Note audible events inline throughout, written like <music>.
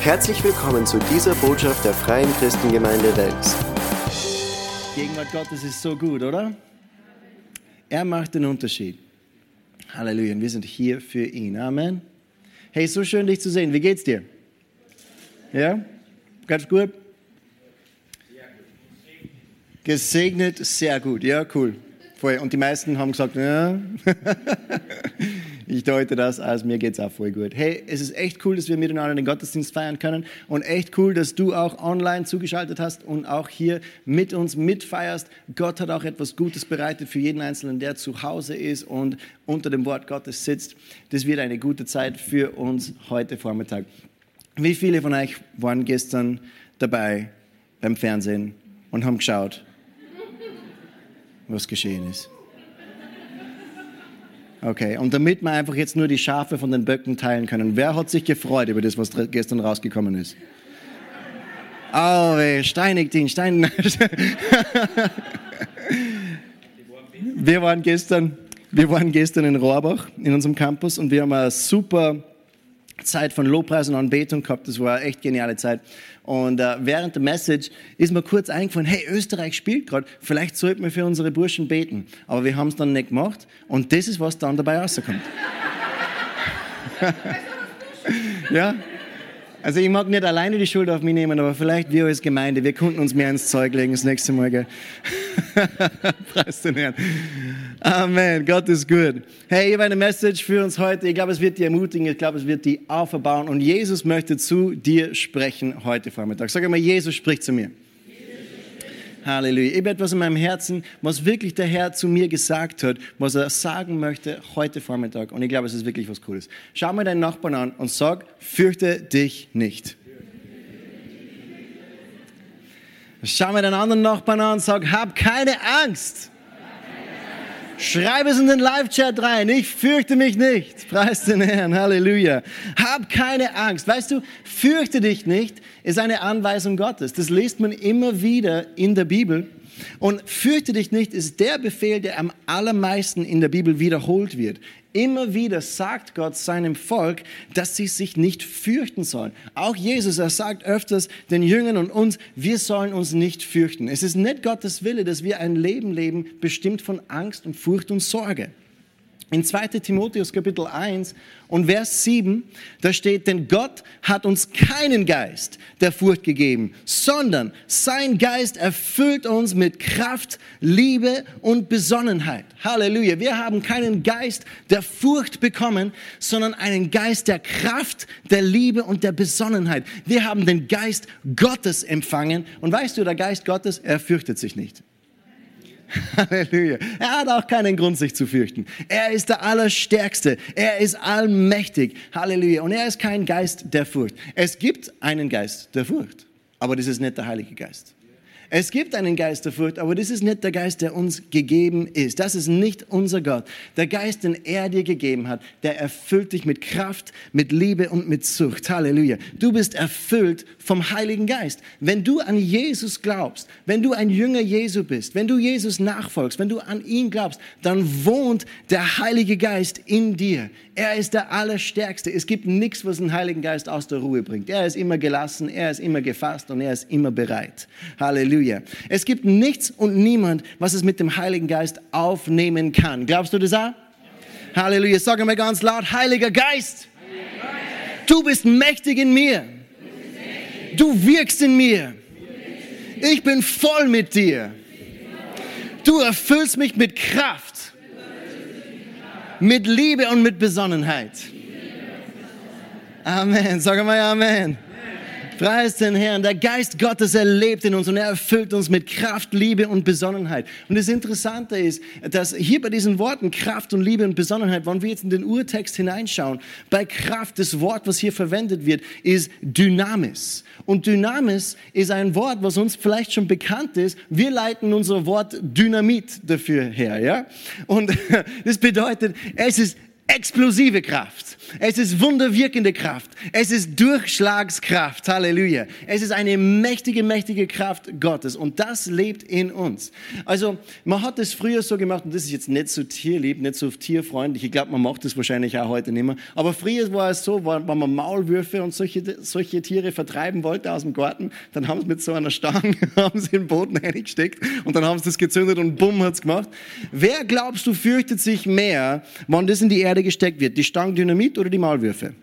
Herzlich willkommen zu dieser Botschaft der Freien Christengemeinde Wels. Gegenwart Gottes ist so gut, oder? Er macht den Unterschied. Halleluja. Und wir sind hier für ihn. Amen. Hey, so schön dich zu sehen. Wie geht's dir? Ja? Ganz gut? Gesegnet, sehr gut. Ja, cool. Und die meisten haben gesagt, ja. <laughs> ich deute das als mir geht's auch voll gut. Hey, es ist echt cool, dass wir miteinander den Gottesdienst feiern können und echt cool, dass du auch online zugeschaltet hast und auch hier mit uns mitfeierst. Gott hat auch etwas Gutes bereitet für jeden Einzelnen, der zu Hause ist und unter dem Wort Gottes sitzt. Das wird eine gute Zeit für uns heute Vormittag. Wie viele von euch waren gestern dabei beim Fernsehen und haben geschaut, was geschehen ist. Okay, und damit wir einfach jetzt nur die Schafe von den Böcken teilen können, wer hat sich gefreut über das, was gestern rausgekommen ist? Oh, weh, steinigt ihn, steinigt. <laughs> wir waren gestern, wir waren gestern in Rohrbach in unserem Campus und wir haben eine super Zeit von Lobpreis und Anbetung gehabt. Das war eine echt geniale Zeit. Und äh, während der Message ist mir kurz eingefallen, hey, Österreich spielt gerade, vielleicht sollten wir für unsere Burschen beten. Aber wir haben es dann nicht gemacht. Und das ist, was dann dabei rauskommt. <laughs> ja, also ich mag nicht alleine die Schuld auf mich nehmen, aber vielleicht wir als Gemeinde, wir könnten uns mehr ins Zeug legen das nächste Mal. Gell? <laughs> Preis den Herrn. Amen, Gott ist gut. Hey, ich habe eine Message für uns heute. Ich glaube, es wird dich ermutigen, ich glaube, es wird dich auferbauen. Und Jesus möchte zu dir sprechen heute Vormittag. Sag einmal, Jesus spricht zu mir. Halleluja. Ich habe etwas in meinem Herzen, was wirklich der Herr zu mir gesagt hat, was er sagen möchte heute Vormittag. Und ich glaube, es ist wirklich was Cooles. Schau mal deinen Nachbarn an und sag, fürchte dich nicht. Schau mal deinen anderen Nachbarn an und sag, hab keine Angst. Schreib es in den Live-Chat rein. Ich fürchte mich nicht. Preis den Herrn. Halleluja. Hab keine Angst. Weißt du, fürchte dich nicht ist eine Anweisung Gottes. Das liest man immer wieder in der Bibel. Und fürchte dich nicht ist der Befehl, der am allermeisten in der Bibel wiederholt wird. Immer wieder sagt Gott seinem Volk, dass sie sich nicht fürchten sollen. Auch Jesus, er sagt öfters den Jüngern und uns, wir sollen uns nicht fürchten. Es ist nicht Gottes Wille, dass wir ein Leben leben, bestimmt von Angst und Furcht und Sorge. In 2 Timotheus Kapitel 1 und Vers 7, da steht, denn Gott hat uns keinen Geist der Furcht gegeben, sondern sein Geist erfüllt uns mit Kraft, Liebe und Besonnenheit. Halleluja. Wir haben keinen Geist der Furcht bekommen, sondern einen Geist der Kraft, der Liebe und der Besonnenheit. Wir haben den Geist Gottes empfangen. Und weißt du, der Geist Gottes, er fürchtet sich nicht. <laughs> Halleluja. Er hat auch keinen Grund, sich zu fürchten. Er ist der Allerstärkste. Er ist allmächtig. Halleluja. Und er ist kein Geist der Furcht. Es gibt einen Geist der Furcht, aber das ist nicht der Heilige Geist. Es gibt einen Geist der Furcht, aber das ist nicht der Geist, der uns gegeben ist. Das ist nicht unser Gott. Der Geist, den er dir gegeben hat, der erfüllt dich mit Kraft, mit Liebe und mit Zucht. Halleluja. Du bist erfüllt vom Heiligen Geist. Wenn du an Jesus glaubst, wenn du ein Jünger Jesu bist, wenn du Jesus nachfolgst, wenn du an ihn glaubst, dann wohnt der Heilige Geist in dir. Er ist der Allerstärkste. Es gibt nichts, was den Heiligen Geist aus der Ruhe bringt. Er ist immer gelassen, er ist immer gefasst und er ist immer bereit. Halleluja. Halleluja. Es gibt nichts und niemand, was es mit dem Heiligen Geist aufnehmen kann. Glaubst du das auch? Halleluja. Sag einmal ganz laut, Heiliger Geist, du bist mächtig in mir. Du wirkst in mir. Ich bin voll mit dir. Du erfüllst mich mit Kraft, mit Liebe und mit Besonnenheit. Amen. Sag einmal Amen. Preis den Herrn. Der Geist Gottes erlebt in uns und er erfüllt uns mit Kraft, Liebe und Besonnenheit. Und das Interessante ist, dass hier bei diesen Worten Kraft und Liebe und Besonnenheit, wenn wir jetzt in den Urtext hineinschauen, bei Kraft, das Wort, was hier verwendet wird, ist Dynamis. Und Dynamis ist ein Wort, was uns vielleicht schon bekannt ist. Wir leiten unser Wort Dynamit dafür her, ja? Und <laughs> das bedeutet, es ist explosive Kraft. Es ist wunderwirkende Kraft. Es ist Durchschlagskraft. Halleluja. Es ist eine mächtige, mächtige Kraft Gottes. Und das lebt in uns. Also, man hat es früher so gemacht, und das ist jetzt nicht so tierlieb, nicht so tierfreundlich. Ich glaube, man macht das wahrscheinlich auch heute nicht mehr. Aber früher war es so, wenn man Maulwürfe und solche, solche Tiere vertreiben wollte aus dem Garten, dann haben sie mit so einer Stange, <laughs> haben sie den Boden reingesteckt und dann haben sie das gezündet und bumm hat's gemacht. Wer glaubst du fürchtet sich mehr, wann das in die Erde gesteckt wird? Die Stange Dynamit oder die Maulwürfe?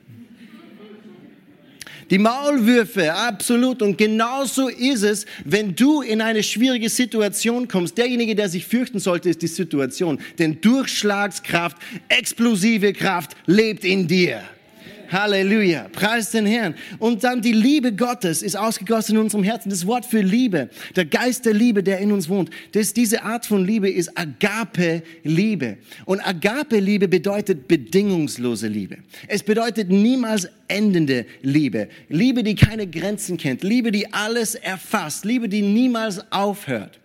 Die Maulwürfe, absolut. Und genauso ist es, wenn du in eine schwierige Situation kommst. Derjenige, der sich fürchten sollte, ist die Situation. Denn Durchschlagskraft, explosive Kraft lebt in dir. Halleluja. Preis den Herrn. Und dann die Liebe Gottes ist ausgegossen in unserem Herzen. Das Wort für Liebe, der Geist der Liebe, der in uns wohnt. Das, diese Art von Liebe ist Agape-Liebe. Und Agape-Liebe bedeutet bedingungslose Liebe. Es bedeutet niemals endende Liebe. Liebe, die keine Grenzen kennt. Liebe, die alles erfasst. Liebe, die niemals aufhört.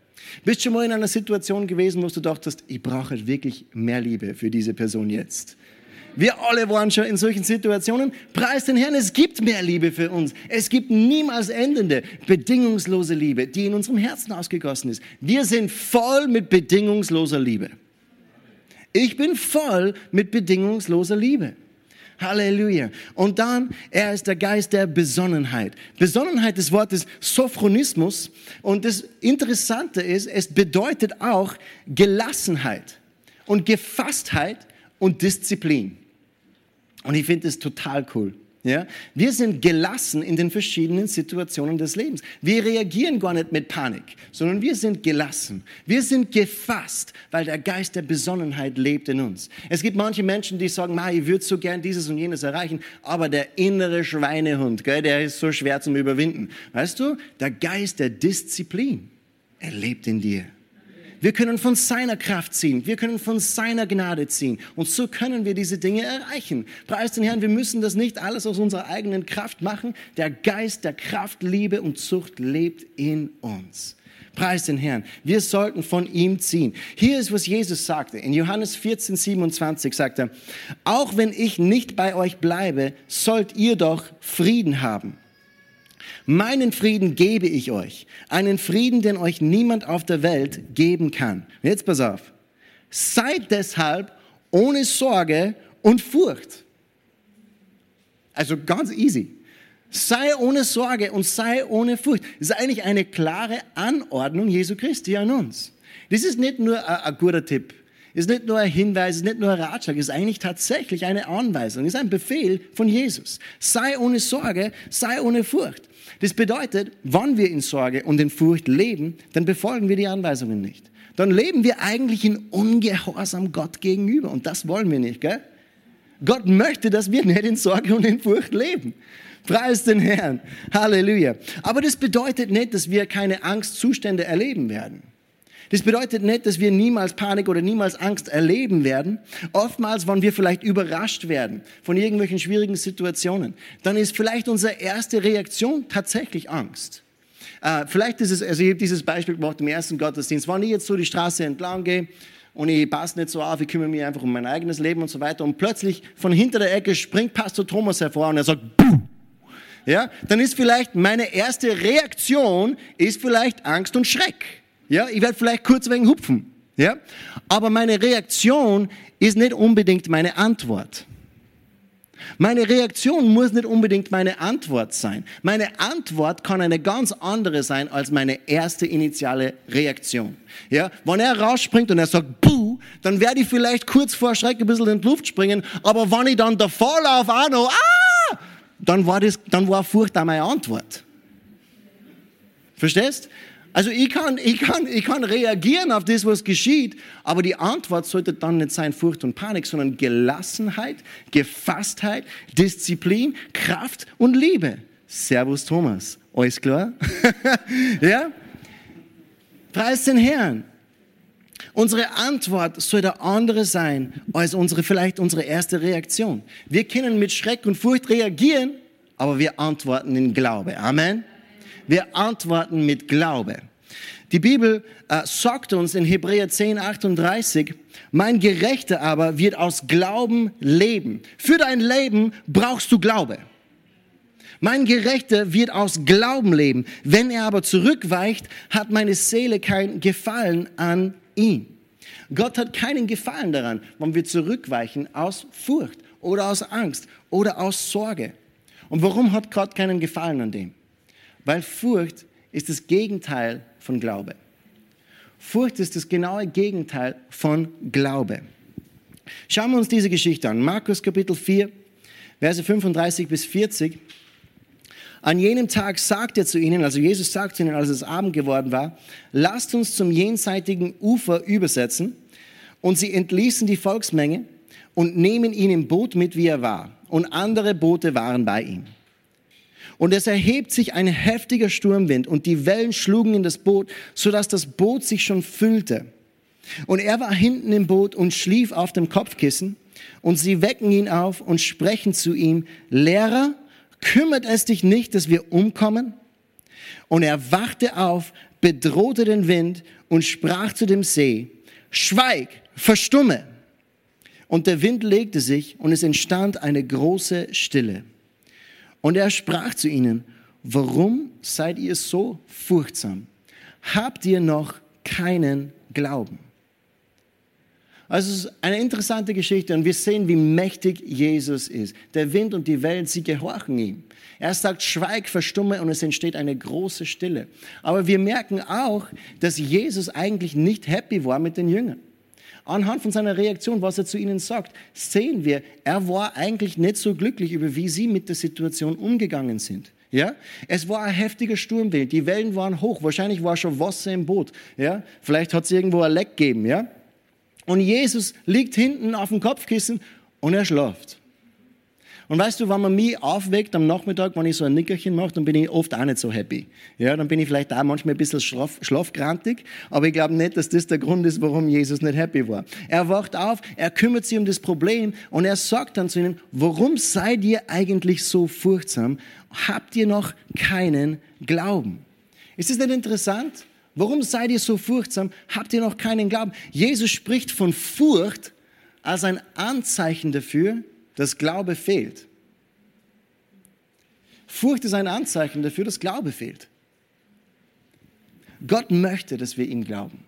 Bist du schon mal in einer Situation gewesen, wo du dachtest, ich brauche wirklich mehr Liebe für diese Person jetzt? Wir alle waren schon in solchen Situationen. Preis den Herrn, es gibt mehr Liebe für uns. Es gibt niemals endende, bedingungslose Liebe, die in unserem Herzen ausgegossen ist. Wir sind voll mit bedingungsloser Liebe. Ich bin voll mit bedingungsloser Liebe. Halleluja. Und dann, er ist der Geist der Besonnenheit. Besonnenheit des Wortes Sophronismus. Und das Interessante ist, es bedeutet auch Gelassenheit und Gefasstheit und Disziplin. Und ich finde das total cool. Ja? Wir sind gelassen in den verschiedenen Situationen des Lebens. Wir reagieren gar nicht mit Panik, sondern wir sind gelassen. Wir sind gefasst, weil der Geist der Besonnenheit lebt in uns. Es gibt manche Menschen, die sagen, Ma, ich würde so gern dieses und jenes erreichen, aber der innere Schweinehund, gell, der ist so schwer zum Überwinden. Weißt du, der Geist der Disziplin, er lebt in dir. Wir können von seiner Kraft ziehen. Wir können von seiner Gnade ziehen. Und so können wir diese Dinge erreichen. Preis den Herrn, wir müssen das nicht alles aus unserer eigenen Kraft machen. Der Geist der Kraft, Liebe und Zucht lebt in uns. Preis den Herrn. Wir sollten von ihm ziehen. Hier ist, was Jesus sagte. In Johannes 14, 27 sagt er, auch wenn ich nicht bei euch bleibe, sollt ihr doch Frieden haben. Meinen Frieden gebe ich euch. Einen Frieden, den euch niemand auf der Welt geben kann. Jetzt pass auf. Seid deshalb ohne Sorge und Furcht. Also ganz easy. Sei ohne Sorge und sei ohne Furcht. Das ist eigentlich eine klare Anordnung Jesu Christi an uns. Das ist nicht nur ein, ein guter Tipp. Ist nicht nur ein Hinweis, ist nicht nur ein Ratschlag, ist eigentlich tatsächlich eine Anweisung, ist ein Befehl von Jesus. Sei ohne Sorge, sei ohne Furcht. Das bedeutet, wenn wir in Sorge und in Furcht leben, dann befolgen wir die Anweisungen nicht. Dann leben wir eigentlich in Ungehorsam Gott gegenüber. Und das wollen wir nicht, gell? Gott möchte, dass wir nicht in Sorge und in Furcht leben. Preis den Herrn. Halleluja. Aber das bedeutet nicht, dass wir keine Angstzustände erleben werden. Das bedeutet nicht, dass wir niemals Panik oder niemals Angst erleben werden. Oftmals, wenn wir vielleicht überrascht werden von irgendwelchen schwierigen Situationen, dann ist vielleicht unsere erste Reaktion tatsächlich Angst. Äh, vielleicht ist es, also ich habe dieses Beispiel gemacht im ersten Gottesdienst, wenn ich jetzt so die Straße entlang gehe und ich passe nicht so auf, ich kümmere mich einfach um mein eigenes Leben und so weiter und plötzlich von hinter der Ecke springt Pastor Thomas hervor und er sagt, Buh! ja, dann ist vielleicht meine erste Reaktion ist vielleicht Angst und Schreck. Ja, ich werde vielleicht kurz wegen hupfen. Ja, aber meine Reaktion ist nicht unbedingt meine Antwort. Meine Reaktion muss nicht unbedingt meine Antwort sein. Meine Antwort kann eine ganz andere sein als meine erste initiale Reaktion. Ja, wenn er rausspringt und er sagt Buh, dann werde ich vielleicht kurz vor Schreck ein bisschen in die Luft springen, aber wenn ich dann davor laufe auch noch, ah, dann war das, dann war Furcht auch meine Antwort. Verstehst? Also ich kann, ich, kann, ich kann reagieren auf das, was geschieht, aber die Antwort sollte dann nicht sein Furcht und Panik, sondern Gelassenheit, Gefasstheit, Disziplin, Kraft und Liebe. Servus Thomas. Alles klar? <laughs> ja? Preis den Herrn. Unsere Antwort soll der andere sein als unsere, vielleicht unsere erste Reaktion. Wir können mit Schreck und Furcht reagieren, aber wir antworten in Glaube. Amen. Wir antworten mit Glaube. Die Bibel äh, sagt uns in Hebräer 10, 38, mein Gerechter aber wird aus Glauben leben. Für dein Leben brauchst du Glaube. Mein Gerechter wird aus Glauben leben. Wenn er aber zurückweicht, hat meine Seele kein Gefallen an ihm. Gott hat keinen Gefallen daran, wenn wir zurückweichen aus Furcht oder aus Angst oder aus Sorge. Und warum hat Gott keinen Gefallen an dem? Weil Furcht ist das Gegenteil von Glaube. Furcht ist das genaue Gegenteil von Glaube. Schauen wir uns diese Geschichte an. Markus Kapitel 4, Verse 35 bis 40. An jenem Tag sagt er zu ihnen, also Jesus sagt zu ihnen, als es Abend geworden war, lasst uns zum jenseitigen Ufer übersetzen. Und sie entließen die Volksmenge und nehmen ihn im Boot mit, wie er war. Und andere Boote waren bei ihm. Und es erhebt sich ein heftiger Sturmwind und die Wellen schlugen in das Boot, sodass das Boot sich schon füllte. Und er war hinten im Boot und schlief auf dem Kopfkissen. Und sie wecken ihn auf und sprechen zu ihm, Lehrer, kümmert es dich nicht, dass wir umkommen? Und er wachte auf, bedrohte den Wind und sprach zu dem See, Schweig, verstumme. Und der Wind legte sich und es entstand eine große Stille. Und er sprach zu ihnen, warum seid ihr so furchtsam? Habt ihr noch keinen Glauben? Also es ist eine interessante Geschichte und wir sehen, wie mächtig Jesus ist. Der Wind und die Wellen, sie gehorchen ihm. Er sagt, schweig, verstumme und es entsteht eine große Stille. Aber wir merken auch, dass Jesus eigentlich nicht happy war mit den Jüngern. Anhand von seiner Reaktion, was er zu ihnen sagt, sehen wir, er war eigentlich nicht so glücklich über, wie sie mit der Situation umgegangen sind. Ja, es war ein heftiger Sturmwind, die Wellen waren hoch, wahrscheinlich war schon Wasser im Boot. Ja, vielleicht hat es irgendwo ein Leck gegeben. Ja, und Jesus liegt hinten auf dem Kopfkissen und er schlaft. Und weißt du, wenn man mich aufweckt am Nachmittag, wenn ich so ein Nickerchen mache, dann bin ich oft auch nicht so happy. Ja, dann bin ich vielleicht auch manchmal ein bisschen schlaf, schlafgrantig, aber ich glaube nicht, dass das der Grund ist, warum Jesus nicht happy war. Er wacht auf, er kümmert sich um das Problem und er sagt dann zu ihnen, warum seid ihr eigentlich so furchtsam? Habt ihr noch keinen Glauben? Ist das nicht interessant? Warum seid ihr so furchtsam? Habt ihr noch keinen Glauben? Jesus spricht von Furcht als ein Anzeichen dafür, dass Glaube fehlt. Furcht ist ein Anzeichen dafür, dass Glaube fehlt. Gott möchte, dass wir ihm glauben.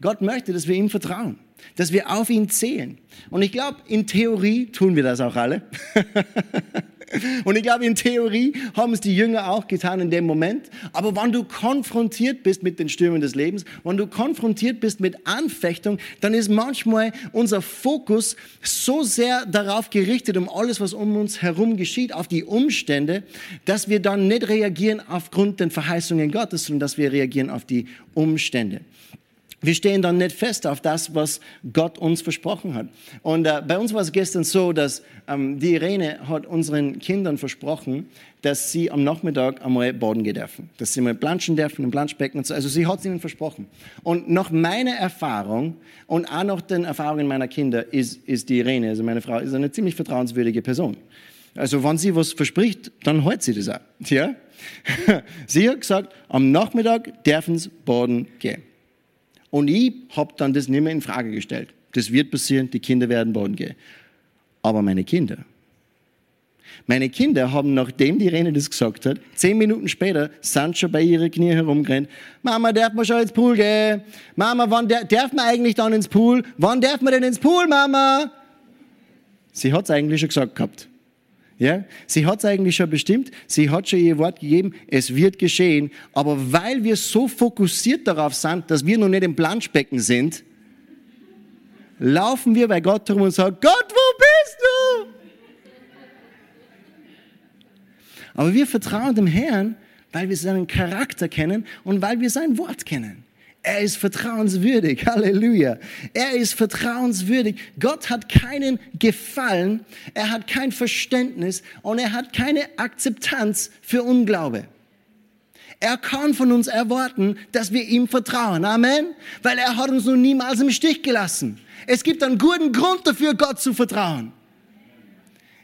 Gott möchte, dass wir ihm vertrauen, dass wir auf ihn zählen. Und ich glaube, in Theorie tun wir das auch alle. <laughs> Und ich glaube, in Theorie haben es die Jünger auch getan in dem Moment. Aber wenn du konfrontiert bist mit den Stürmen des Lebens, wenn du konfrontiert bist mit Anfechtung, dann ist manchmal unser Fokus so sehr darauf gerichtet, um alles, was um uns herum geschieht, auf die Umstände, dass wir dann nicht reagieren aufgrund den Verheißungen Gottes, sondern dass wir reagieren auf die Umstände wir stehen dann nicht fest auf das, was Gott uns versprochen hat. Und äh, bei uns war es gestern so, dass ähm, die Irene hat unseren Kindern versprochen, dass sie am Nachmittag einmal baden gehen dürfen, dass sie mal planschen dürfen im Planschbecken und so. Also sie hat es ihnen versprochen. Und nach meiner Erfahrung und auch nach den Erfahrungen meiner Kinder ist, ist die Irene, also meine Frau, ist eine ziemlich vertrauenswürdige Person. Also wenn sie was verspricht, dann hält sie das auch. Ja? <laughs> sie hat gesagt, am Nachmittag dürfen sie baden gehen. Und ich habe dann das nicht mehr in Frage gestellt. Das wird passieren, die Kinder werden baden gehen. Aber meine Kinder, meine Kinder haben, nachdem die Rene das gesagt hat, zehn Minuten später sind schon bei ihren Knie herumgerannt. Mama, darf man schon ins Pool gehen? Mama, wann darf man eigentlich dann ins Pool? Wann darf man denn ins Pool, Mama? Sie hat es eigentlich schon gesagt gehabt. Ja, sie hat es eigentlich schon bestimmt, sie hat schon ihr Wort gegeben, es wird geschehen. Aber weil wir so fokussiert darauf sind, dass wir noch nicht im Planschbecken sind, laufen wir bei Gott herum und sagen, Gott, wo bist du? Aber wir vertrauen dem Herrn, weil wir seinen Charakter kennen und weil wir sein Wort kennen. Er ist vertrauenswürdig. Halleluja. Er ist vertrauenswürdig. Gott hat keinen Gefallen, er hat kein Verständnis und er hat keine Akzeptanz für Unglaube. Er kann von uns erwarten, dass wir ihm vertrauen. Amen. Weil er hat uns noch niemals im Stich gelassen. Es gibt einen guten Grund dafür, Gott zu vertrauen.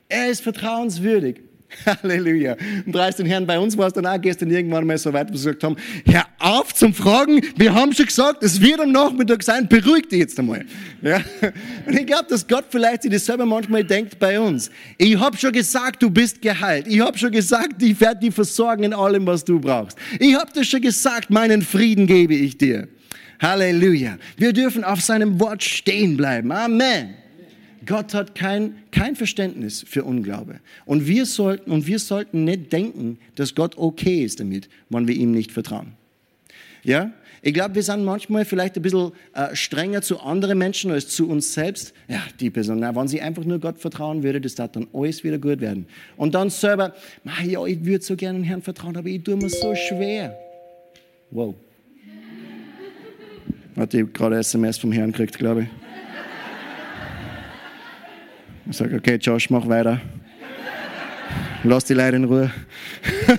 Er ist vertrauenswürdig. <laughs> Halleluja. Und preis den Herrn. Bei uns war es dann auch gestern irgendwann mal so weit, wo wir gesagt haben, hör auf zum Fragen. Wir haben schon gesagt, es wird am Nachmittag sein. Beruhig dich jetzt einmal. <laughs> Ja? Und ich glaube, dass Gott vielleicht sich das selber manchmal denkt bei uns. Ich habe schon gesagt, du bist geheilt. Ich habe schon gesagt, ich werde dich versorgen in allem, was du brauchst. Ich habe dir schon gesagt, meinen Frieden gebe ich dir. Halleluja. Wir dürfen auf seinem Wort stehen bleiben. Amen. Gott hat kein, kein Verständnis für Unglaube. Und wir, sollten, und wir sollten nicht denken, dass Gott okay ist damit, wenn wir ihm nicht vertrauen. Ja? Ich glaube, wir sind manchmal vielleicht ein bisschen äh, strenger zu anderen Menschen als zu uns selbst. Ja, die Person, na, wenn sie einfach nur Gott vertrauen würde, das wird dann alles wieder gut werden. Und dann selber, ja, ich würde so gerne den Herrn vertrauen, aber ich tue mir so schwer. Wow. Hat ich gerade SMS vom Herrn gekriegt, glaube ich. Ich sage, okay, Josh, mach weiter. Lass die Leute in Ruhe. <laughs>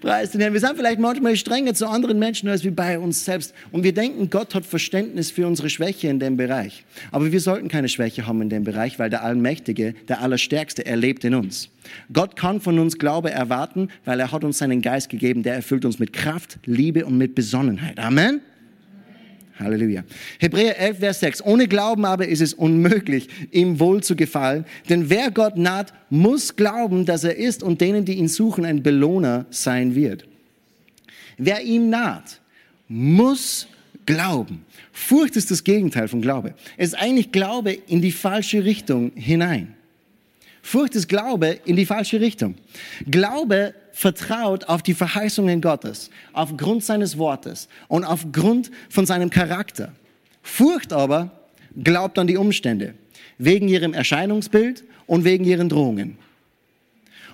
Preis den Herrn. Wir sind vielleicht manchmal strenger zu anderen Menschen als wir bei uns selbst. Und wir denken, Gott hat Verständnis für unsere Schwäche in dem Bereich. Aber wir sollten keine Schwäche haben in dem Bereich, weil der Allmächtige, der Allerstärkste, er lebt in uns. Gott kann von uns Glaube erwarten, weil er hat uns seinen Geist gegeben, der erfüllt uns mit Kraft, Liebe und mit Besonnenheit. Amen. Halleluja. Hebräer 11, Vers 6. Ohne Glauben aber ist es unmöglich, ihm wohl zu gefallen. Denn wer Gott naht, muss glauben, dass er ist und denen, die ihn suchen, ein Belohner sein wird. Wer ihm naht, muss glauben. Furcht ist das Gegenteil von Glaube. Es ist eigentlich Glaube in die falsche Richtung hinein. Furcht ist Glaube in die falsche Richtung. Glaube vertraut auf die Verheißungen Gottes, aufgrund seines Wortes und aufgrund von seinem Charakter. Furcht aber glaubt an die Umstände, wegen ihrem Erscheinungsbild und wegen ihren Drohungen.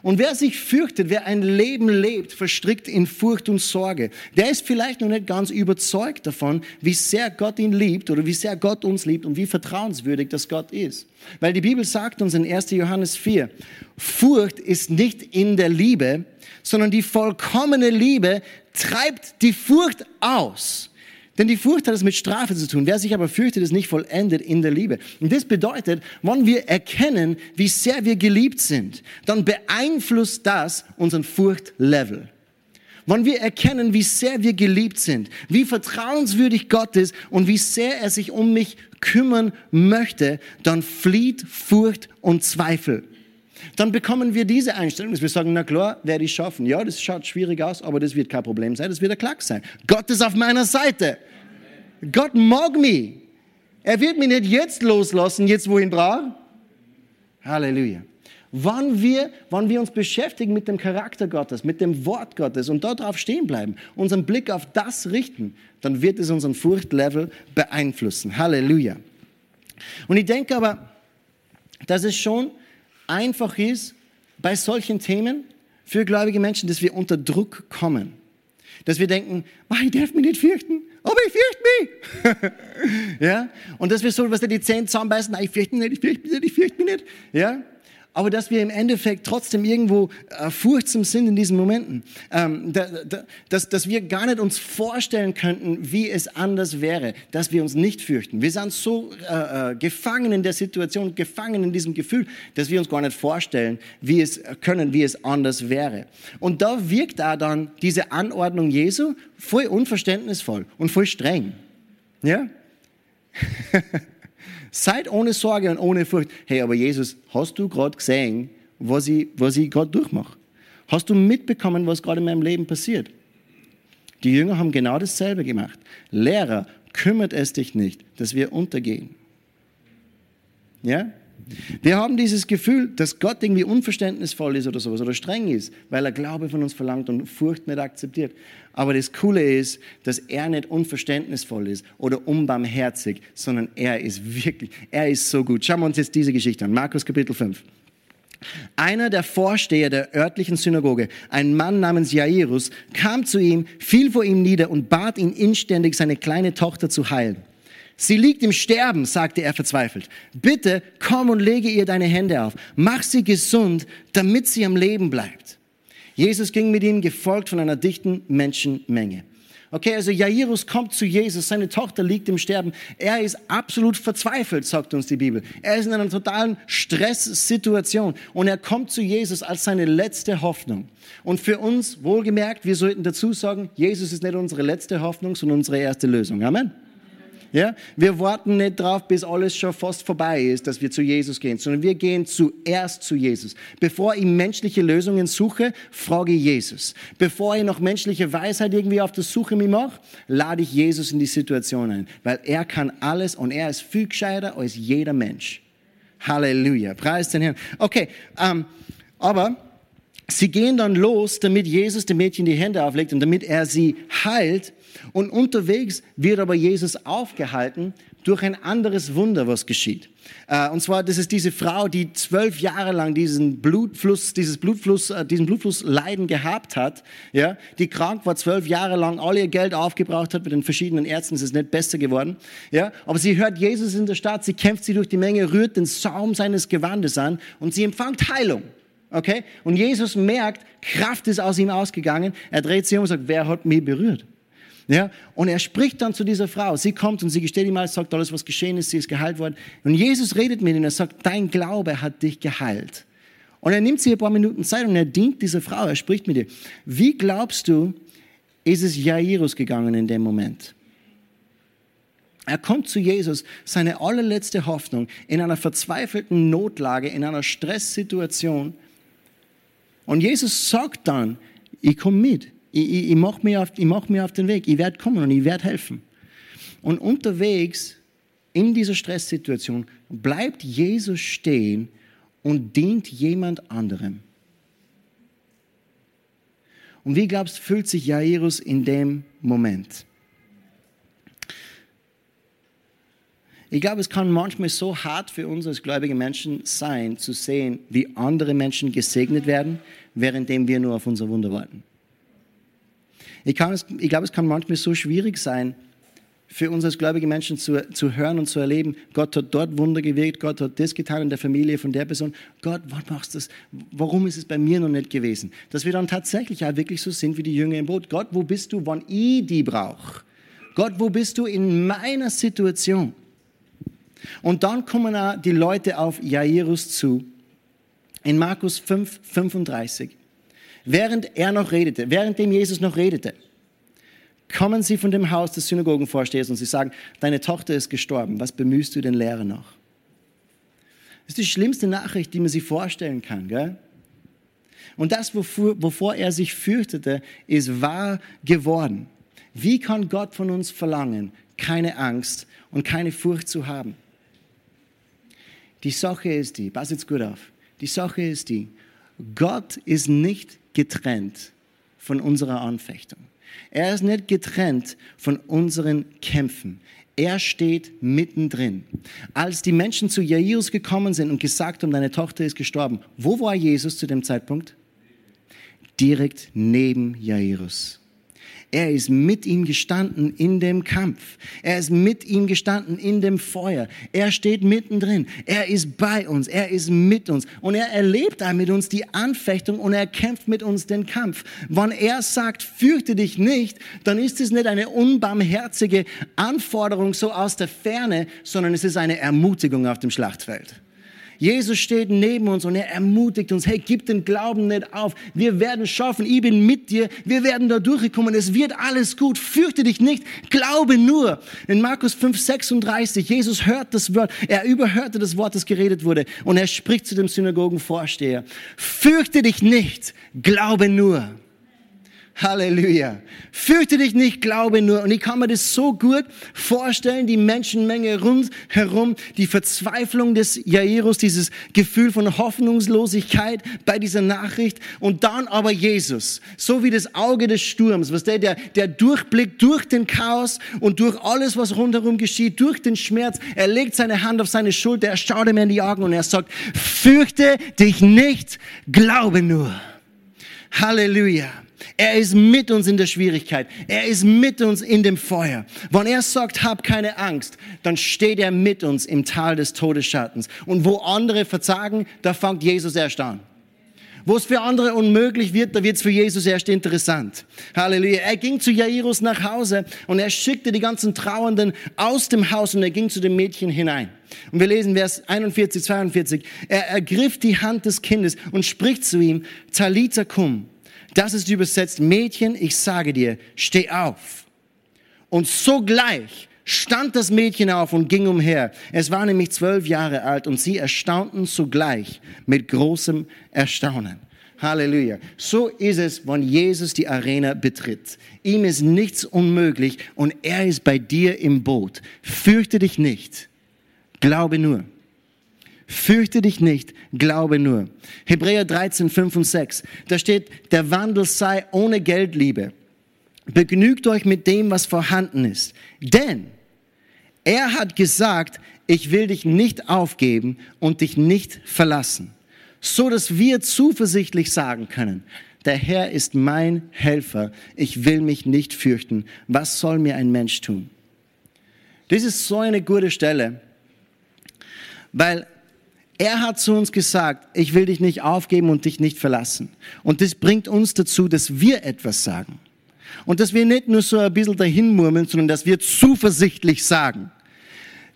Und wer sich fürchtet, wer ein Leben lebt, verstrickt in Furcht und Sorge, der ist vielleicht noch nicht ganz überzeugt davon, wie sehr Gott ihn liebt oder wie sehr Gott uns liebt und wie vertrauenswürdig das Gott ist. Weil die Bibel sagt uns in 1. Johannes 4, Furcht ist nicht in der Liebe, sondern die vollkommene Liebe treibt die Furcht aus. Denn die Furcht hat es mit Strafe zu tun. Wer sich aber fürchtet, ist nicht vollendet in der Liebe. Und das bedeutet, wenn wir erkennen, wie sehr wir geliebt sind, dann beeinflusst das unseren Furchtlevel. Wenn wir erkennen, wie sehr wir geliebt sind, wie vertrauenswürdig Gott ist und wie sehr er sich um mich kümmern möchte, dann flieht Furcht und Zweifel dann bekommen wir diese Einstellung, dass wir sagen, na klar, werde ich schaffen. Ja, das schaut schwierig aus, aber das wird kein Problem sein, das wird ein Klack sein. Gott ist auf meiner Seite. Gott mag mich. Er wird mich nicht jetzt loslassen, jetzt wohin braucht. Halleluja. Wann wir, wann wir uns beschäftigen mit dem Charakter Gottes, mit dem Wort Gottes und darauf stehen bleiben, unseren Blick auf das richten, dann wird es unseren Furchtlevel beeinflussen. Halleluja. Und ich denke aber, dass es schon einfach ist bei solchen Themen für gläubige Menschen, dass wir unter Druck kommen. Dass wir denken, ich darf mich nicht fürchten, aber ich fürchte mich. <laughs> ja? Und dass wir so, was die Zähne zusammenbeißen, ich fürchte mich nicht, ich fürchte mich nicht, ich fürchte mich nicht. Ja? Aber dass wir im Endeffekt trotzdem irgendwo äh, furchtsam sind in diesen Momenten. Ähm, da, da, dass, dass wir gar nicht uns vorstellen könnten, wie es anders wäre, dass wir uns nicht fürchten. Wir sind so äh, äh, gefangen in der Situation, gefangen in diesem Gefühl, dass wir uns gar nicht vorstellen, wie es können, wie es anders wäre. Und da wirkt da dann diese Anordnung Jesu voll unverständnisvoll und voll streng. Ja? <laughs> Seid ohne Sorge und ohne Furcht. Hey, aber Jesus, hast du gerade gesehen, was ich, was ich gerade durchmache? Hast du mitbekommen, was gerade in meinem Leben passiert? Die Jünger haben genau dasselbe gemacht. Lehrer, kümmert es dich nicht, dass wir untergehen. Ja? Wir haben dieses Gefühl, dass Gott irgendwie unverständnisvoll ist oder sowas oder streng ist, weil er Glaube von uns verlangt und Furcht nicht akzeptiert. Aber das Coole ist, dass er nicht unverständnisvoll ist oder unbarmherzig, sondern er ist wirklich, er ist so gut. Schauen wir uns jetzt diese Geschichte an. Markus Kapitel 5. Einer der Vorsteher der örtlichen Synagoge, ein Mann namens Jairus, kam zu ihm, fiel vor ihm nieder und bat ihn inständig, seine kleine Tochter zu heilen. Sie liegt im Sterben, sagte er verzweifelt. Bitte komm und lege ihr deine Hände auf. Mach sie gesund, damit sie am Leben bleibt. Jesus ging mit ihm, gefolgt von einer dichten Menschenmenge. Okay, also Jairus kommt zu Jesus, seine Tochter liegt im Sterben. Er ist absolut verzweifelt, sagt uns die Bibel. Er ist in einer totalen Stresssituation und er kommt zu Jesus als seine letzte Hoffnung. Und für uns, wohlgemerkt, wir sollten dazu sagen, Jesus ist nicht unsere letzte Hoffnung, sondern unsere erste Lösung. Amen. Ja? Wir warten nicht drauf, bis alles schon fast vorbei ist, dass wir zu Jesus gehen, sondern wir gehen zuerst zu Jesus. Bevor ich menschliche Lösungen suche, frage ich Jesus. Bevor ich noch menschliche Weisheit irgendwie auf der Suche mich mache, lade ich Jesus in die Situation ein, weil er kann alles und er ist viel gescheiter als jeder Mensch. Halleluja. Preis den Herrn. Okay, ähm, aber sie gehen dann los, damit Jesus dem Mädchen die Hände auflegt und damit er sie heilt. Und unterwegs wird aber Jesus aufgehalten durch ein anderes Wunder, was geschieht. Äh, und zwar, das ist diese Frau, die zwölf Jahre lang diesen Blutfluss, dieses Blutfluss, äh, diesen Blutflussleiden gehabt hat, ja, die krank war, zwölf Jahre lang all ihr Geld aufgebraucht hat mit den verschiedenen Ärzten, es ist nicht besser geworden, ja, aber sie hört Jesus in der Stadt, sie kämpft sie durch die Menge, rührt den Saum seines Gewandes an und sie empfängt Heilung. Okay? Und Jesus merkt, Kraft ist aus ihm ausgegangen. Er dreht sich um und sagt, wer hat mich berührt? Ja, und er spricht dann zu dieser Frau. Sie kommt und sie gesteht ihm alles, sagt alles, was geschehen ist. Sie ist geheilt worden. Und Jesus redet mit ihnen. Er sagt, dein Glaube hat dich geheilt. Und er nimmt sich ein paar Minuten Zeit und er dient dieser Frau. Er spricht mit ihr. Wie glaubst du, ist es Jairus gegangen in dem Moment? Er kommt zu Jesus, seine allerletzte Hoffnung, in einer verzweifelten Notlage, in einer Stresssituation. Und Jesus sagt dann, ich komme mit ich, ich, ich mache mich, auf, mach mich auf den Weg, ich werde kommen und ich werde helfen. Und unterwegs in dieser Stresssituation bleibt Jesus stehen und dient jemand anderem. Und wie glaubst du, fühlt sich Jairus in dem Moment? Ich glaube, es kann manchmal so hart für uns als gläubige Menschen sein, zu sehen, wie andere Menschen gesegnet werden, währenddem wir nur auf unser Wunder warten. Ich, kann es, ich glaube, es kann manchmal so schwierig sein, für uns als gläubige Menschen zu, zu hören und zu erleben, Gott hat dort Wunder gewirkt, Gott hat das getan in der Familie von der Person. Gott, was machst du das? Warum ist es bei mir noch nicht gewesen? Dass wir dann tatsächlich auch wirklich so sind wie die Jünger im Boot. Gott, wo bist du, wann ich die brauche? Gott, wo bist du in meiner Situation? Und dann kommen auch die Leute auf Jairus zu. In Markus 5, 35 während er noch redete, währenddem Jesus noch redete, kommen sie von dem Haus des Synagogenvorstehers und sie sagen, deine Tochter ist gestorben, was bemühst du den Lehrer noch? Das ist die schlimmste Nachricht, die man sich vorstellen kann. Gell? Und das, wovor, wovor er sich fürchtete, ist wahr geworden. Wie kann Gott von uns verlangen, keine Angst und keine Furcht zu haben? Die Sache ist die, pass jetzt gut auf, die Sache ist die, Gott ist nicht getrennt von unserer Anfechtung. Er ist nicht getrennt von unseren Kämpfen. Er steht mittendrin. Als die Menschen zu Jairus gekommen sind und gesagt haben, deine Tochter ist gestorben, wo war Jesus zu dem Zeitpunkt? Direkt neben Jairus. Er ist mit ihm gestanden in dem Kampf. Er ist mit ihm gestanden in dem Feuer. Er steht mittendrin. Er ist bei uns. Er ist mit uns. Und er erlebt mit uns die Anfechtung und er kämpft mit uns den Kampf. Wenn er sagt, fürchte dich nicht, dann ist es nicht eine unbarmherzige Anforderung so aus der Ferne, sondern es ist eine Ermutigung auf dem Schlachtfeld. Jesus steht neben uns und er ermutigt uns, hey, gib den Glauben nicht auf. Wir werden schaffen. Ich bin mit dir. Wir werden da durchkommen. Es wird alles gut. Fürchte dich nicht. Glaube nur. In Markus 5, 36, Jesus hört das Wort. Er überhörte das Wort, das geredet wurde. Und er spricht zu dem Synagogenvorsteher. Fürchte dich nicht. Glaube nur. Halleluja. Fürchte dich nicht, glaube nur. Und ich kann mir das so gut vorstellen, die Menschenmenge rundherum, die Verzweiflung des Jairus, dieses Gefühl von Hoffnungslosigkeit bei dieser Nachricht. Und dann aber Jesus, so wie das Auge des Sturms, was der, der, der durchblickt durch den Chaos und durch alles, was rundherum geschieht, durch den Schmerz. Er legt seine Hand auf seine Schulter, er schaut ihm in die Augen und er sagt, fürchte dich nicht, glaube nur. Halleluja. Er ist mit uns in der Schwierigkeit. Er ist mit uns in dem Feuer. Wenn er sagt, hab keine Angst, dann steht er mit uns im Tal des Todesschattens. Und wo andere verzagen, da fängt Jesus erst an. Wo es für andere unmöglich wird, da wird es für Jesus erst interessant. Halleluja. Er ging zu Jairus nach Hause und er schickte die ganzen Trauernden aus dem Haus und er ging zu dem Mädchen hinein. Und wir lesen Vers 41, 42. Er ergriff die Hand des Kindes und spricht zu ihm, Talita cum. Das ist übersetzt, Mädchen, ich sage dir, steh auf. Und sogleich stand das Mädchen auf und ging umher. Es war nämlich zwölf Jahre alt und sie erstaunten sogleich mit großem Erstaunen. Halleluja. So ist es, wenn Jesus die Arena betritt. Ihm ist nichts unmöglich und er ist bei dir im Boot. Fürchte dich nicht. Glaube nur. Fürchte dich nicht, glaube nur. Hebräer 13, 5 und 6. Da steht, der Wandel sei ohne Geldliebe. Begnügt euch mit dem, was vorhanden ist. Denn er hat gesagt, ich will dich nicht aufgeben und dich nicht verlassen, so dass wir zuversichtlich sagen können, der Herr ist mein Helfer, ich will mich nicht fürchten. Was soll mir ein Mensch tun? Das ist so eine gute Stelle, weil er hat zu uns gesagt, ich will dich nicht aufgeben und dich nicht verlassen. Und das bringt uns dazu, dass wir etwas sagen. Und dass wir nicht nur so ein bisschen dahin murmeln, sondern dass wir zuversichtlich sagen,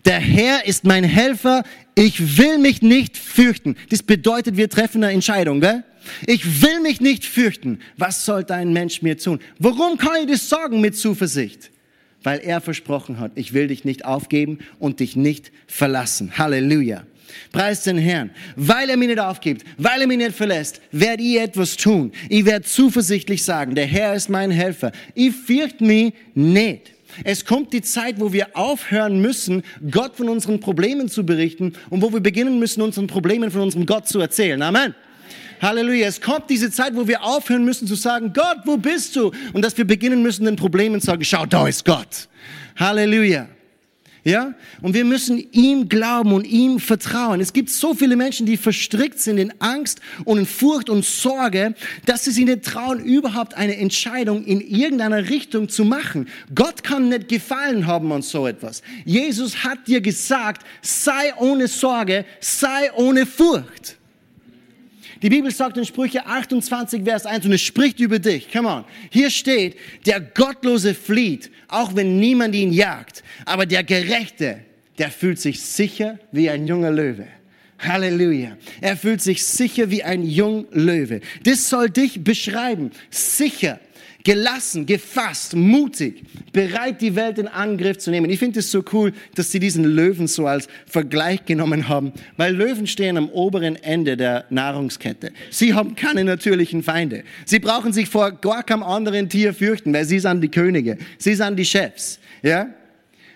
der Herr ist mein Helfer, ich will mich nicht fürchten. Das bedeutet, wir treffen eine Entscheidung, gell? Ich will mich nicht fürchten. Was sollte ein Mensch mir tun? Warum kann ich das sagen mit Zuversicht? Weil er versprochen hat, ich will dich nicht aufgeben und dich nicht verlassen. Halleluja. Preis den Herrn. Weil er mich nicht aufgibt, weil er mich nicht verlässt, werde ich etwas tun. Ich werde zuversichtlich sagen, der Herr ist mein Helfer. Ich fürchte mich nicht. Es kommt die Zeit, wo wir aufhören müssen, Gott von unseren Problemen zu berichten und wo wir beginnen müssen, unseren Problemen von unserem Gott zu erzählen. Amen. Halleluja. Es kommt diese Zeit, wo wir aufhören müssen zu sagen, Gott, wo bist du? Und dass wir beginnen müssen, den Problemen zu sagen, schau, da ist Gott. Halleluja. Ja? Und wir müssen ihm glauben und ihm vertrauen. Es gibt so viele Menschen, die verstrickt sind in Angst und in Furcht und Sorge, dass sie sich nicht trauen, überhaupt eine Entscheidung in irgendeiner Richtung zu machen. Gott kann nicht gefallen haben an so etwas. Jesus hat dir gesagt, sei ohne Sorge, sei ohne Furcht. Die Bibel sagt in Sprüche 28, Vers 1 und es spricht über dich. Come on. Hier steht, der Gottlose flieht, auch wenn niemand ihn jagt. Aber der Gerechte, der fühlt sich sicher wie ein junger Löwe. Halleluja. Er fühlt sich sicher wie ein junger Löwe. Das soll dich beschreiben. Sicher gelassen, gefasst, mutig, bereit, die Welt in Angriff zu nehmen. Ich finde es so cool, dass sie diesen Löwen so als Vergleich genommen haben, weil Löwen stehen am oberen Ende der Nahrungskette. Sie haben keine natürlichen Feinde. Sie brauchen sich vor gar keinem anderen Tier fürchten, weil sie sind die Könige, sie sind die Chefs. Ja?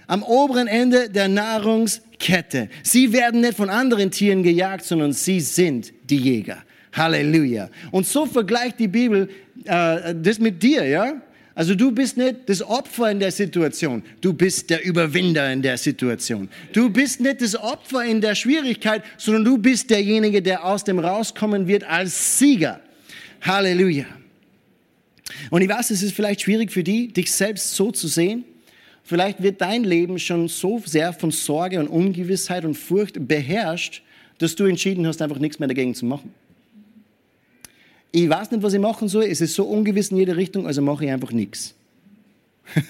Am oberen Ende der Nahrungskette. Sie werden nicht von anderen Tieren gejagt, sondern sie sind die Jäger. Halleluja. Und so vergleicht die Bibel äh, das mit dir, ja? Also du bist nicht das Opfer in der Situation, du bist der Überwinder in der Situation. Du bist nicht das Opfer in der Schwierigkeit, sondern du bist derjenige, der aus dem rauskommen wird als Sieger. Halleluja. Und ich weiß, es ist vielleicht schwierig für die, dich selbst so zu sehen. Vielleicht wird dein Leben schon so sehr von Sorge und Ungewissheit und Furcht beherrscht, dass du entschieden hast, einfach nichts mehr dagegen zu machen ich weiß nicht, was ich machen soll, es ist so ungewiss in jede Richtung, also mache ich einfach nichts. <laughs>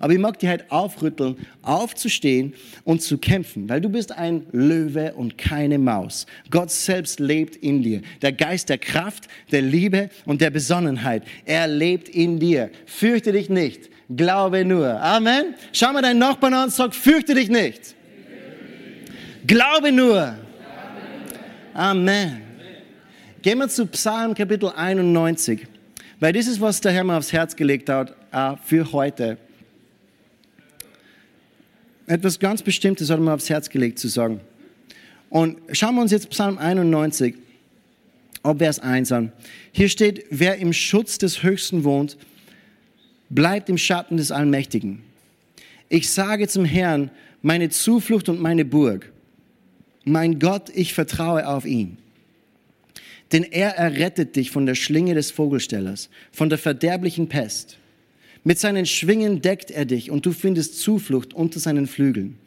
Aber ich mag dich halt aufrütteln, aufzustehen und zu kämpfen, weil du bist ein Löwe und keine Maus. Gott selbst lebt in dir. Der Geist der Kraft, der Liebe und der Besonnenheit, er lebt in dir. Fürchte dich nicht, glaube nur. Amen. Schau mal deinen Nachbarn an und sag, fürchte dich nicht. Glaube nur. Amen. Gehen wir zu Psalm Kapitel 91, weil das ist, was der Herr mir aufs Herz gelegt hat äh, für heute. Etwas ganz Bestimmtes hat er mir aufs Herz gelegt zu sagen. Und schauen wir uns jetzt Psalm 91, ab Vers 1 an. Hier steht, wer im Schutz des Höchsten wohnt, bleibt im Schatten des Allmächtigen. Ich sage zum Herrn, meine Zuflucht und meine Burg. Mein Gott, ich vertraue auf ihn. Denn er errettet dich von der Schlinge des Vogelstellers, von der verderblichen Pest. Mit seinen Schwingen deckt er dich und du findest Zuflucht unter seinen Flügeln.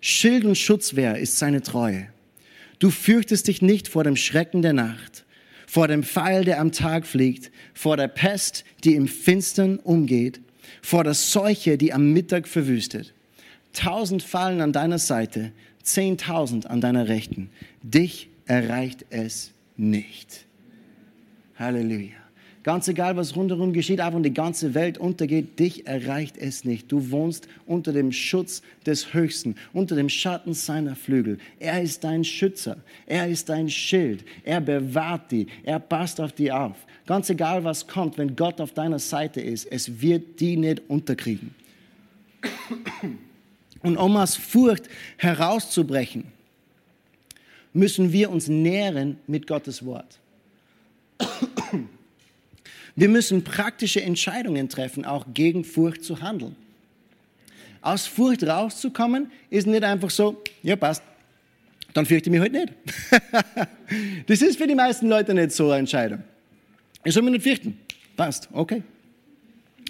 Schild und Schutzwehr ist seine Treue. Du fürchtest dich nicht vor dem Schrecken der Nacht, vor dem Pfeil, der am Tag fliegt, vor der Pest, die im Finstern umgeht, vor der Seuche, die am Mittag verwüstet. Tausend fallen an deiner Seite, zehntausend an deiner Rechten. Dich erreicht es nicht. Halleluja. Ganz egal, was rundherum geschieht, auch wenn die ganze Welt untergeht, dich erreicht es nicht. Du wohnst unter dem Schutz des Höchsten, unter dem Schatten seiner Flügel. Er ist dein Schützer, er ist dein Schild, er bewahrt die, er passt auf die auf. Ganz egal, was kommt, wenn Gott auf deiner Seite ist, es wird die nicht unterkriegen. Und um aus Furcht herauszubrechen, müssen wir uns nähren mit Gottes Wort. Wir müssen praktische Entscheidungen treffen, auch gegen Furcht zu handeln. Aus Furcht rauszukommen, ist nicht einfach so, ja passt, dann fürchte ich mich heute nicht. <laughs> das ist für die meisten Leute nicht so eine Entscheidung. Ich soll mich nicht fürchten. Passt, okay.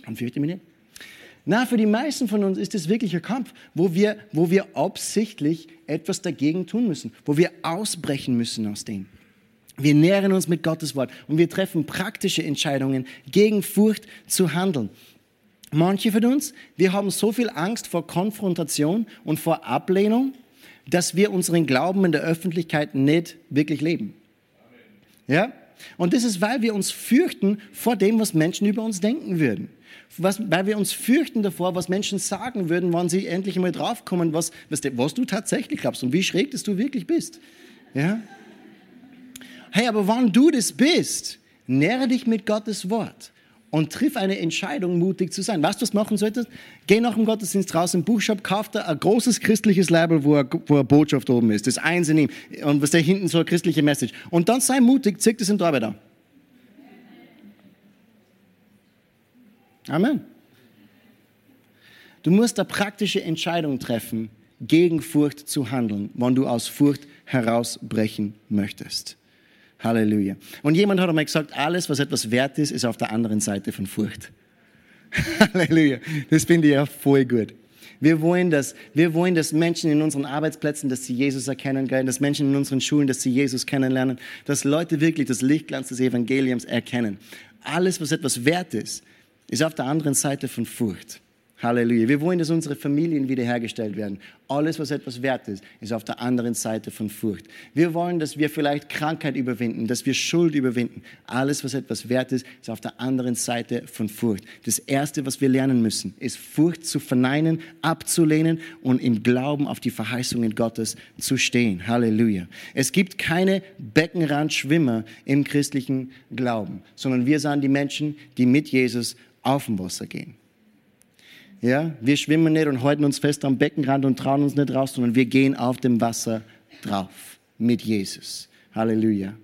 Dann fürchte ich mich nicht. Na, für die meisten von uns ist es wirklich ein Kampf, wo wir, wo wir absichtlich etwas dagegen tun müssen, wo wir ausbrechen müssen aus dem. Wir nähren uns mit Gottes Wort und wir treffen praktische Entscheidungen, gegen Furcht zu handeln. Manche von uns, wir haben so viel Angst vor Konfrontation und vor Ablehnung, dass wir unseren Glauben in der Öffentlichkeit nicht wirklich leben. Ja? Und das ist, weil wir uns fürchten vor dem, was Menschen über uns denken würden. Was, weil wir uns fürchten davor, was Menschen sagen würden, wann sie endlich einmal draufkommen, was, was, was du tatsächlich glaubst und wie schräg dass du wirklich bist. Ja? Hey, aber wann du das bist, nähre dich mit Gottes Wort und triff eine Entscheidung, mutig zu sein. Weißt du, was machen solltest? Geh nach dem Gottesdienst raus im Buchshop, kauf da ein großes christliches Label, wo, wo eine Botschaft oben ist. Das eins in ihm. Und was da hinten so eine christliche Message. Und dann sei mutig, zieh das in die Arbeit an. Amen. Du musst eine praktische Entscheidung treffen, gegen Furcht zu handeln, wann du aus Furcht herausbrechen möchtest. Halleluja. Und jemand hat einmal gesagt, alles, was etwas wert ist, ist auf der anderen Seite von Furcht. <laughs> Halleluja. Das finde ich ja voll gut. Wir wollen, dass, wir wollen, dass Menschen in unseren Arbeitsplätzen, dass sie Jesus erkennen, dass Menschen in unseren Schulen, dass sie Jesus kennenlernen, dass Leute wirklich das Lichtglanz des Evangeliums erkennen. Alles, was etwas wert ist, ist auf der anderen Seite von Furcht. Halleluja. Wir wollen, dass unsere Familien wiederhergestellt werden. Alles, was etwas wert ist, ist auf der anderen Seite von Furcht. Wir wollen, dass wir vielleicht Krankheit überwinden, dass wir Schuld überwinden. Alles, was etwas wert ist, ist auf der anderen Seite von Furcht. Das Erste, was wir lernen müssen, ist Furcht zu verneinen, abzulehnen und im Glauben auf die Verheißungen Gottes zu stehen. Halleluja. Es gibt keine Beckenrandschwimmer im christlichen Glauben, sondern wir sind die Menschen, die mit Jesus auf dem Wasser gehen. Ja, wir schwimmen nicht und halten uns fest am Beckenrand und trauen uns nicht raus, sondern wir gehen auf dem Wasser drauf mit Jesus. Halleluja.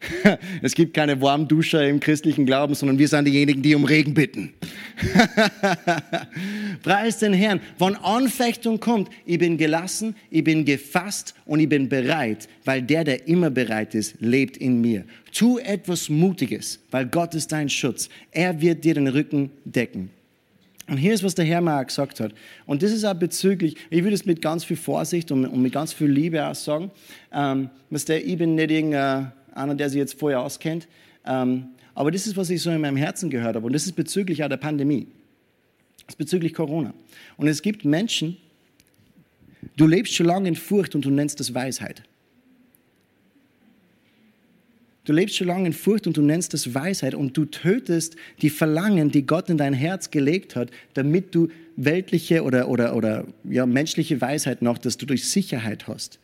<laughs> Es gibt keine Warmduscher im christlichen Glauben, sondern wir sind diejenigen, die um Regen bitten. <laughs> Preis den Herrn. Wenn Anfechtung kommt, ich bin gelassen, ich bin gefasst und ich bin bereit, weil der, der immer bereit ist, lebt in mir. Tu etwas Mutiges, weil Gott ist dein Schutz. Er wird dir den Rücken decken. Und hier ist, was der Herr mal gesagt hat. Und das ist auch bezüglich, ich will das mit ganz viel Vorsicht und, und mit ganz viel Liebe auch sagen. Ähm, der, ich bin nicht irgendeiner, der sich jetzt vorher auskennt. Ähm, aber das ist, was ich so in meinem Herzen gehört habe. Und das ist bezüglich auch der Pandemie. Das ist bezüglich Corona. Und es gibt Menschen, du lebst schon lange in Furcht und du nennst das Weisheit. Du lebst schon lange in Furcht und du nennst das Weisheit und du tötest die Verlangen, die Gott in dein Herz gelegt hat, damit du weltliche oder, oder, oder ja, menschliche Weisheit noch, dass du durch Sicherheit hast.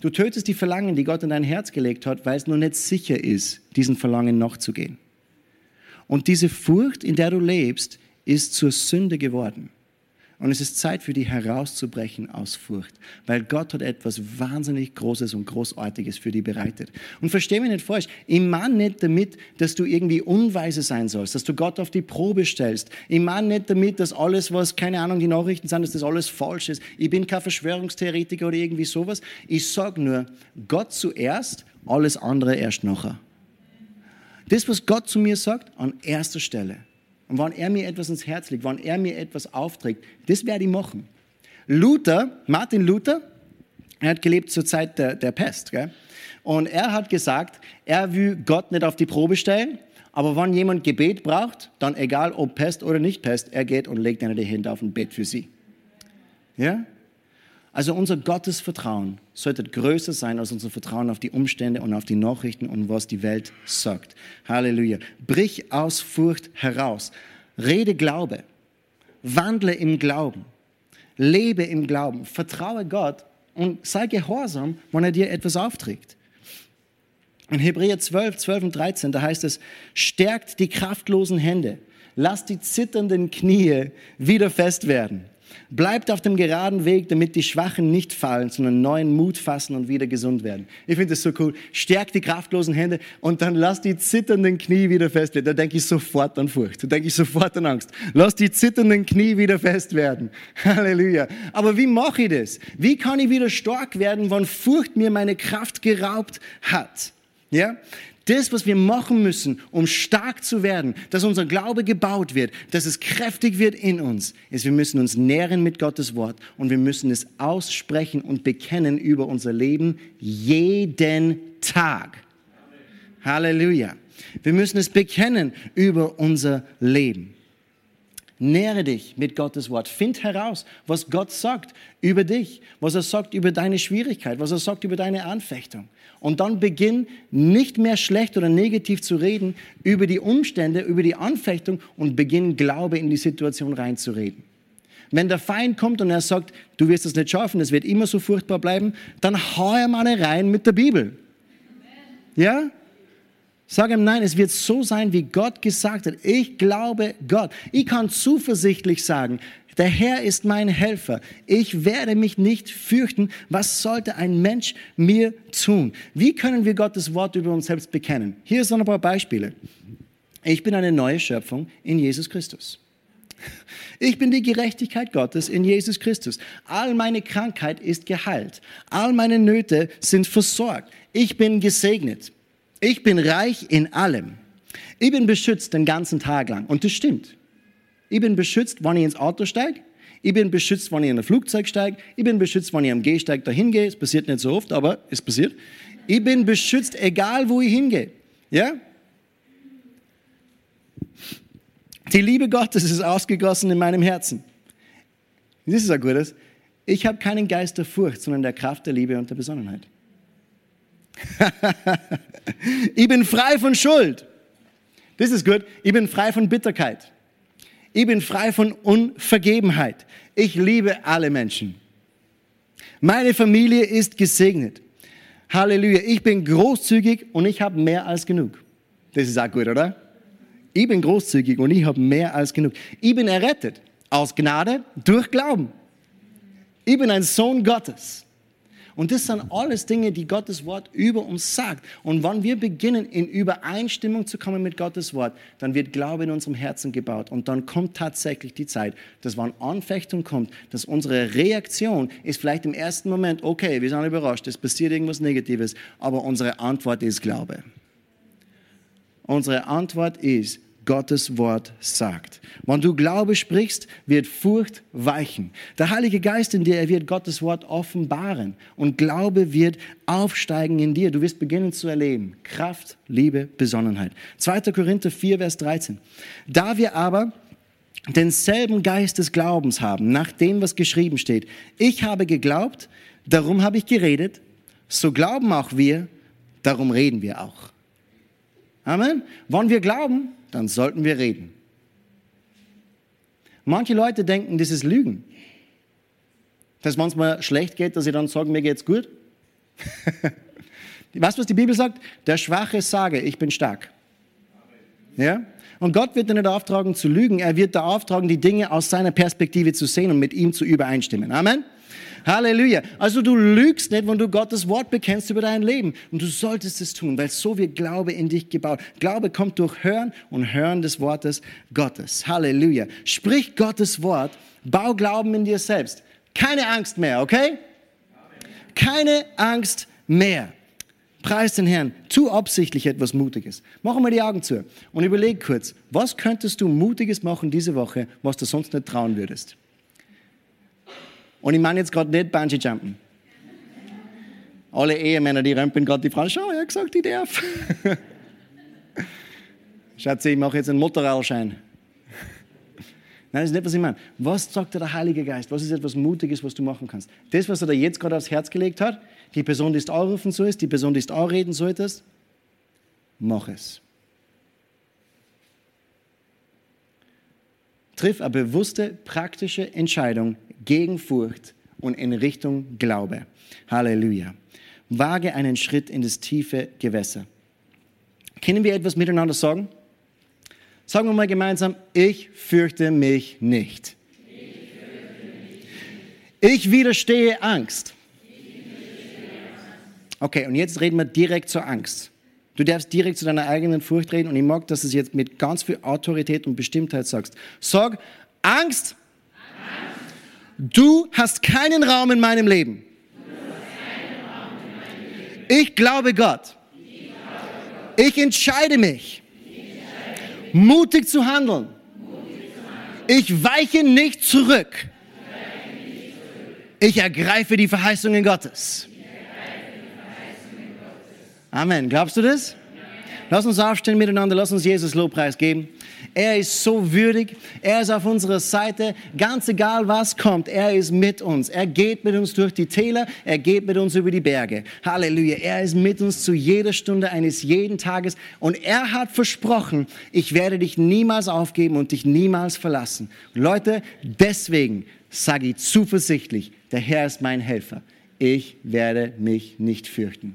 Du tötest die Verlangen, die Gott in dein Herz gelegt hat, weil es nur nicht sicher ist, diesen Verlangen nachzugehen. Und diese Furcht, in der du lebst, ist zur Sünde geworden. Und es ist Zeit für dich herauszubrechen aus Furcht, weil Gott hat etwas wahnsinnig Großes und Großartiges für dich bereitet. Und versteh mich nicht falsch, ich meine nicht damit, dass du irgendwie unweise sein sollst, dass du Gott auf die Probe stellst. Ich meine nicht damit, dass alles, was, keine Ahnung, die Nachrichten sind, dass das alles falsch ist. Ich bin kein Verschwörungstheoretiker oder irgendwie sowas. Ich sage nur, Gott zuerst, alles andere erst nachher. Das, was Gott zu mir sagt, an erster Stelle. Und wenn er mir etwas ins Herz legt, wenn er mir etwas aufträgt, das werde ich machen. Luther, Martin Luther, Er hat gelebt zur Zeit der, der Pest. Gell? Und er hat gesagt, er will Gott nicht auf die Probe stellen, aber wenn jemand Gebet braucht, dann egal ob Pest oder nicht Pest, er geht und legt eine die Hände auf ein Bett für sie. Ja? Also unser Gottesvertrauen sollte größer sein als unser Vertrauen auf die Umstände und auf die Nachrichten und was die Welt sagt. Halleluja. Brich aus Furcht heraus. Rede Glaube. Wandle im Glauben. Lebe im Glauben. Vertraue Gott und sei gehorsam, wenn er dir etwas aufträgt. In Hebräer 12, 12 und 13, da heißt es, stärkt die kraftlosen Hände, lasst die zitternden Knie wieder fest werden. Bleibt auf dem geraden Weg, damit die Schwachen nicht fallen, sondern neuen Mut fassen und wieder gesund werden. Ich finde das so cool. Stärkt die kraftlosen Hände und dann lasst die zitternden Knie wieder fest werden. Da denke ich sofort an Furcht. Da denke ich sofort an Angst. Lasst die zitternden Knie wieder fest werden. <laughs> Halleluja. Aber wie mache ich das? Wie kann ich wieder stark werden, wenn Furcht mir meine Kraft geraubt hat? Ja? Das, was wir machen müssen, um stark zu werden, dass unser Glaube gebaut wird, dass es kräftig wird in uns, ist, wir müssen uns nähren mit Gottes Wort und wir müssen es aussprechen und bekennen über unser Leben jeden Tag. Halleluja. Wir müssen es bekennen über unser Leben. Nähre dich mit Gottes Wort. Find heraus, was Gott sagt über dich, was er sagt über deine Schwierigkeit, was er sagt über deine Anfechtung. Und dann beginn nicht mehr schlecht oder negativ zu reden über die Umstände, über die Anfechtung und beginn Glaube in die Situation reinzureden. Wenn der Feind kommt und er sagt, du wirst es nicht schaffen, es wird immer so furchtbar bleiben, dann hau er mal rein mit der Bibel. Ja? Sag ihm nein, es wird so sein, wie Gott gesagt hat. Ich glaube Gott. Ich kann zuversichtlich sagen, der Herr ist mein Helfer. Ich werde mich nicht fürchten. Was sollte ein Mensch mir tun? Wie können wir Gottes Wort über uns selbst bekennen? Hier sind ein paar Beispiele. Ich bin eine neue Schöpfung in Jesus Christus. Ich bin die Gerechtigkeit Gottes in Jesus Christus. All meine Krankheit ist geheilt. All meine Nöte sind versorgt. Ich bin gesegnet. Ich bin reich in allem. Ich bin beschützt den ganzen Tag lang. Und das stimmt. Ich bin beschützt, wenn ich ins Auto steige. Ich bin beschützt, wenn ich in ein Flugzeug steige. Ich bin beschützt, wenn ich am Gehsteig dahin gehe. Es passiert nicht so oft, aber es passiert. Ich bin beschützt, egal wo ich hingehe. Ja? Die Liebe Gottes ist ausgegossen in meinem Herzen. Das ist ein gutes. Ich habe keinen Geist der Furcht, sondern der Kraft der Liebe und der Besonnenheit. Ich bin frei von Schuld. Das ist gut. Ich bin frei von Bitterkeit. Ich bin frei von Unvergebenheit. Ich liebe alle Menschen. Meine Familie ist gesegnet. Halleluja. Ich bin großzügig und ich habe mehr als genug. Das ist auch gut, oder? Ich bin großzügig und ich habe mehr als genug. Ich bin errettet aus Gnade durch Glauben. Ich bin ein Sohn Gottes. Und das sind alles Dinge, die Gottes Wort über uns sagt. Und wenn wir beginnen, in Übereinstimmung zu kommen mit Gottes Wort, dann wird Glaube in unserem Herzen gebaut. Und dann kommt tatsächlich die Zeit, dass wenn Anfechtung kommt, dass unsere Reaktion ist vielleicht im ersten Moment, okay, wir sind überrascht, es passiert irgendwas Negatives, aber unsere Antwort ist Glaube. Unsere Antwort ist, Gottes Wort sagt. Wenn du Glaube sprichst, wird Furcht weichen. Der Heilige Geist in dir, er wird Gottes Wort offenbaren und Glaube wird aufsteigen in dir. Du wirst beginnen zu erleben. Kraft, Liebe, Besonnenheit. 2. Korinther 4, Vers 13. Da wir aber denselben Geist des Glaubens haben, nach dem, was geschrieben steht. Ich habe geglaubt, darum habe ich geredet, so glauben auch wir, darum reden wir auch. Amen. Wenn wir glauben, dann sollten wir reden. Manche Leute denken, das ist Lügen. Dass wenn es mir schlecht geht, dass sie dann sagen, mir geht's gut. <laughs> weißt du, was die Bibel sagt? Der Schwache sage, ich bin stark. Ja? Und Gott wird dir nicht auftragen zu lügen, er wird dir auftragen, die Dinge aus seiner Perspektive zu sehen und mit ihm zu übereinstimmen. Amen. Halleluja. Also du lügst nicht, wenn du Gottes Wort bekennst über dein Leben. Und du solltest es tun, weil so wird Glaube in dich gebaut. Glaube kommt durch Hören und Hören des Wortes Gottes. Halleluja. Sprich Gottes Wort, bau Glauben in dir selbst. Keine Angst mehr, okay? Keine Angst mehr. Preis den Herrn. Tu absichtlich etwas Mutiges. Mach mal die Augen zu und überleg kurz, was könntest du Mutiges machen diese Woche, was du sonst nicht trauen würdest? Und ich meine jetzt gerade nicht Bungee-Jumpen. Alle Ehemänner, die römpeln gerade die Frau, schau, er hat gesagt, die darf. <laughs> Schatzi, ich mache jetzt einen Motorradschein. Nein, das ist nicht, was ich meine. Was sagt dir der Heilige Geist? Was ist etwas Mutiges, was du machen kannst? Das, was er dir jetzt gerade aufs Herz gelegt hat, die Person, die es anrufen sollst, die Person, die es anreden solltest, mach es. Triff eine bewusste, praktische Entscheidung gegen Furcht und in Richtung Glaube. Halleluja. Wage einen Schritt in das tiefe Gewässer. Können wir etwas miteinander sagen? Sagen wir mal gemeinsam, ich fürchte mich nicht. Ich widerstehe Angst. Okay, und jetzt reden wir direkt zur Angst. Du darfst direkt zu deiner eigenen Furcht reden und ich mag, dass du es jetzt mit ganz viel Autorität und Bestimmtheit sagst. Sag, Angst, Angst. du hast keinen Raum in meinem Leben. Ich glaube Gott. Ich entscheide mich mutig zu handeln. Ich weiche nicht zurück. Ich ergreife die Verheißungen Gottes. Amen. Glaubst du das? Lass uns aufstehen miteinander, lass uns Jesus Lobpreis geben. Er ist so würdig, er ist auf unserer Seite, ganz egal was kommt, er ist mit uns. Er geht mit uns durch die Täler, er geht mit uns über die Berge. Halleluja, er ist mit uns zu jeder Stunde eines jeden Tages und er hat versprochen, ich werde dich niemals aufgeben und dich niemals verlassen. Leute, deswegen sage ich zuversichtlich, der Herr ist mein Helfer. Ich werde mich nicht fürchten.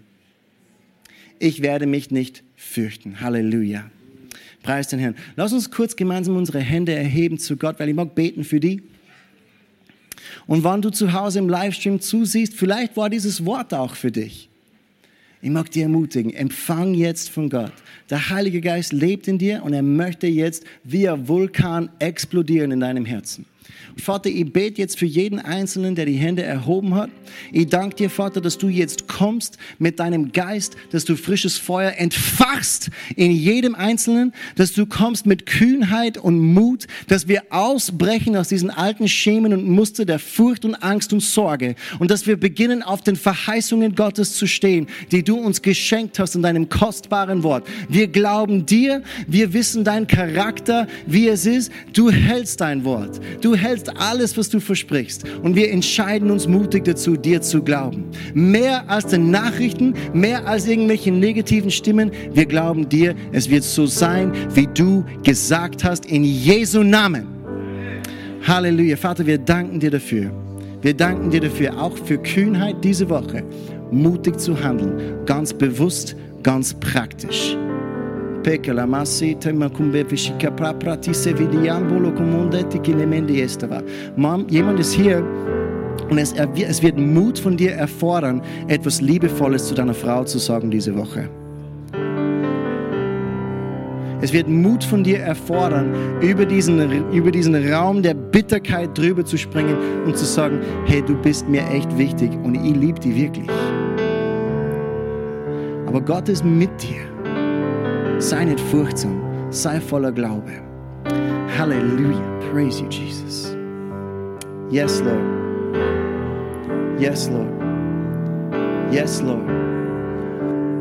Ich werde mich nicht fürchten. Halleluja. Preis den Herrn. Lass uns kurz gemeinsam unsere Hände erheben zu Gott, weil ich mag beten für die. Und wann du zu Hause im Livestream zusiehst, vielleicht war dieses Wort auch für dich. Ich mag dir ermutigen, empfang jetzt von Gott. Der Heilige Geist lebt in dir und er möchte jetzt wie ein Vulkan explodieren in deinem Herzen. Vater, ich bete jetzt für jeden Einzelnen, der die Hände erhoben hat. Ich danke dir, Vater, dass du jetzt kommst mit deinem Geist, dass du frisches Feuer entfachst in jedem Einzelnen, dass du kommst mit Kühnheit und Mut, dass wir ausbrechen aus diesen alten Schemen und Muster der Furcht und Angst und Sorge und dass wir beginnen, auf den Verheißungen Gottes zu stehen, die du uns geschenkt hast in deinem kostbaren Wort. Wir glauben dir, wir wissen dein Charakter, wie es ist. Du hältst dein Wort. Du hältst alles, was du versprichst. Und wir entscheiden uns mutig dazu, dir zu glauben. Mehr als den Nachrichten, mehr als irgendwelche negativen Stimmen. Wir glauben dir, es wird so sein, wie du gesagt hast, in Jesu Namen. Halleluja. Vater, wir danken dir dafür. Wir danken dir dafür, auch für Kühnheit diese Woche, mutig zu handeln, ganz bewusst, ganz praktisch peke la massi tema kumbe vishika praprati seviliambolo kumundeti kinemendi estava. Mom, jemand ist hier und es, es wird Mut von dir erfordern, etwas Liebevolles zu deiner Frau zu sagen diese Woche. Es wird Mut von dir erfordern, über diesen, über diesen Raum der Bitterkeit drüber zu springen und zu sagen, hey, du bist mir echt wichtig und ich liebe dich wirklich. Aber Gott ist mit dir. Sei nicht furchtsam, sei voller Glaube. Halleluja. Praise you, Jesus. Yes, Lord. Yes, Lord. Yes, Lord.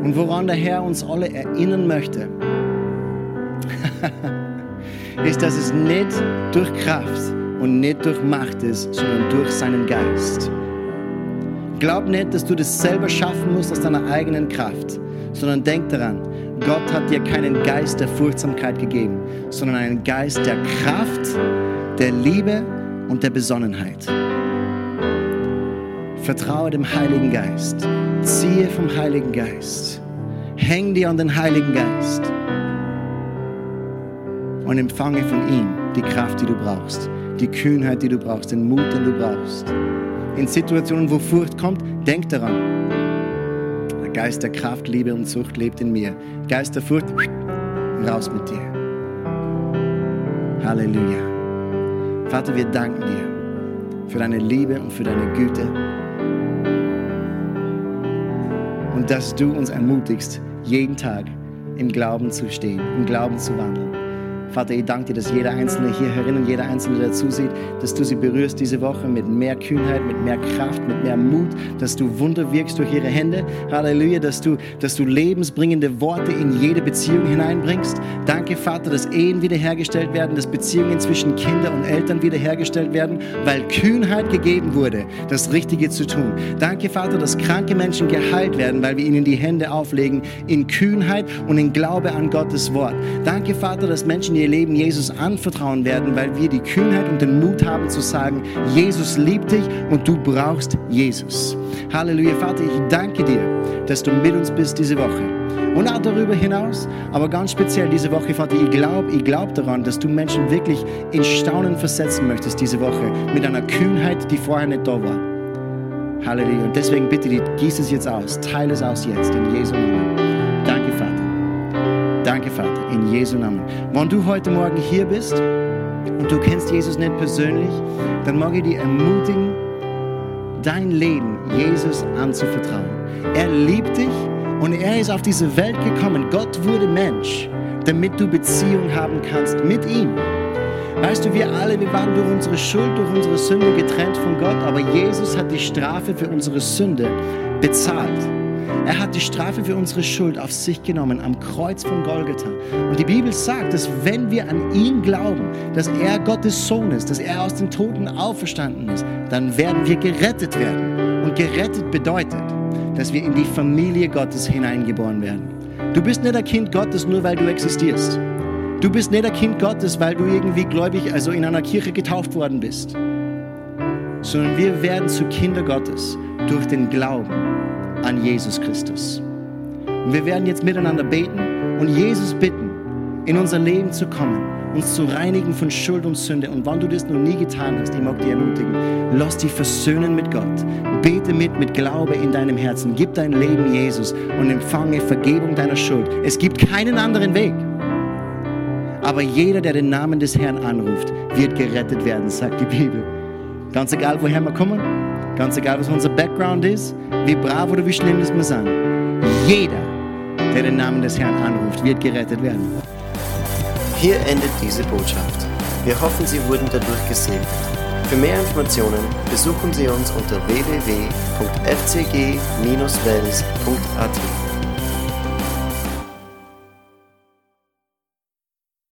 Und woran der Herr uns alle erinnern möchte, <laughs> ist, dass es nicht durch Kraft und nicht durch Macht ist, sondern durch seinen Geist. Glaub nicht, dass du das selber schaffen musst aus deiner eigenen Kraft, sondern denk daran, Gott hat dir keinen Geist der Furchtsamkeit gegeben, sondern einen Geist der Kraft, der Liebe und der Besonnenheit. Vertraue dem Heiligen Geist. Ziehe vom Heiligen Geist. Häng dir an den Heiligen Geist. Und empfange von ihm die Kraft, die du brauchst. Die Kühnheit, die du brauchst. Den Mut, den du brauchst. In Situationen, wo Furcht kommt, denk daran. Geist der Kraft, Liebe und Zucht lebt in mir. Geist der Furcht, raus mit dir. Halleluja. Vater, wir danken dir für deine Liebe und für deine Güte. Und dass du uns ermutigst, jeden Tag im Glauben zu stehen, im Glauben zu wandeln. Vater, ich danke dir, dass jeder Einzelne hier herinnen, jeder Einzelne, der zusieht, dass du sie berührst diese Woche mit mehr Kühnheit, mit mehr Kraft, mit mehr Mut, dass du Wunder wirkst durch ihre Hände. Halleluja, dass du, dass du lebensbringende Worte in jede Beziehung hineinbringst. Danke, Vater, dass Ehen wiederhergestellt werden, dass Beziehungen zwischen Kindern und Eltern wiederhergestellt werden, weil Kühnheit gegeben wurde, das Richtige zu tun. Danke, Vater, dass kranke Menschen geheilt werden, weil wir ihnen die Hände auflegen in Kühnheit und in Glaube an Gottes Wort. Danke, Vater, dass Menschen ihr Leben Jesus anvertrauen werden, weil wir die Kühnheit und den Mut haben zu sagen, Jesus liebt dich und du brauchst Jesus. Halleluja, Vater, ich danke dir, dass du mit uns bist diese Woche. Und auch darüber hinaus, aber ganz speziell diese Woche, Vater, ich glaube ich glaub daran, dass du Menschen wirklich in Staunen versetzen möchtest diese Woche mit einer Kühnheit, die vorher nicht da war. Halleluja. Und deswegen bitte dich, gieß es jetzt aus, teile es aus jetzt in Jesu Namen. Danke, Vater. Danke, Vater, in Jesu Namen. Wenn du heute Morgen hier bist und du kennst Jesus nicht persönlich, dann mag ich dich ermutigen, dein Leben Jesus anzuvertrauen. Er liebt dich und er ist auf diese Welt gekommen. Gott wurde Mensch, damit du Beziehung haben kannst mit ihm. Weißt du, wir alle, wir waren durch unsere Schuld, durch unsere Sünde getrennt von Gott, aber Jesus hat die Strafe für unsere Sünde bezahlt. Er hat die Strafe für unsere Schuld auf sich genommen am Kreuz von Golgatha. Und die Bibel sagt, dass wenn wir an ihn glauben, dass er Gottes Sohn ist, dass er aus den Toten auferstanden ist, dann werden wir gerettet werden. Und gerettet bedeutet, dass wir in die Familie Gottes hineingeboren werden. Du bist nicht ein Kind Gottes nur, weil du existierst. Du bist nicht ein Kind Gottes, weil du irgendwie gläubig, also in einer Kirche getauft worden bist. Sondern wir werden zu Kinder Gottes durch den Glauben an Jesus Christus. Und wir werden jetzt miteinander beten und Jesus bitten, in unser Leben zu kommen, uns zu reinigen von Schuld und Sünde. Und wenn du das noch nie getan hast, ich mag dich ermutigen, lass dich versöhnen mit Gott. Bete mit, mit Glaube in deinem Herzen. Gib dein Leben Jesus und empfange Vergebung deiner Schuld. Es gibt keinen anderen Weg. Aber jeder, der den Namen des Herrn anruft, wird gerettet werden, sagt die Bibel. Ganz egal, woher wir kommen, ganz egal, was unser Background ist, wie brav oder wie schlimm das wir sind. Jeder, der den Namen des Herrn anruft, wird gerettet werden. Hier endet diese Botschaft. Wir hoffen, Sie wurden dadurch gesegnet. Für mehr Informationen besuchen Sie uns unter www.fcg-wells.at.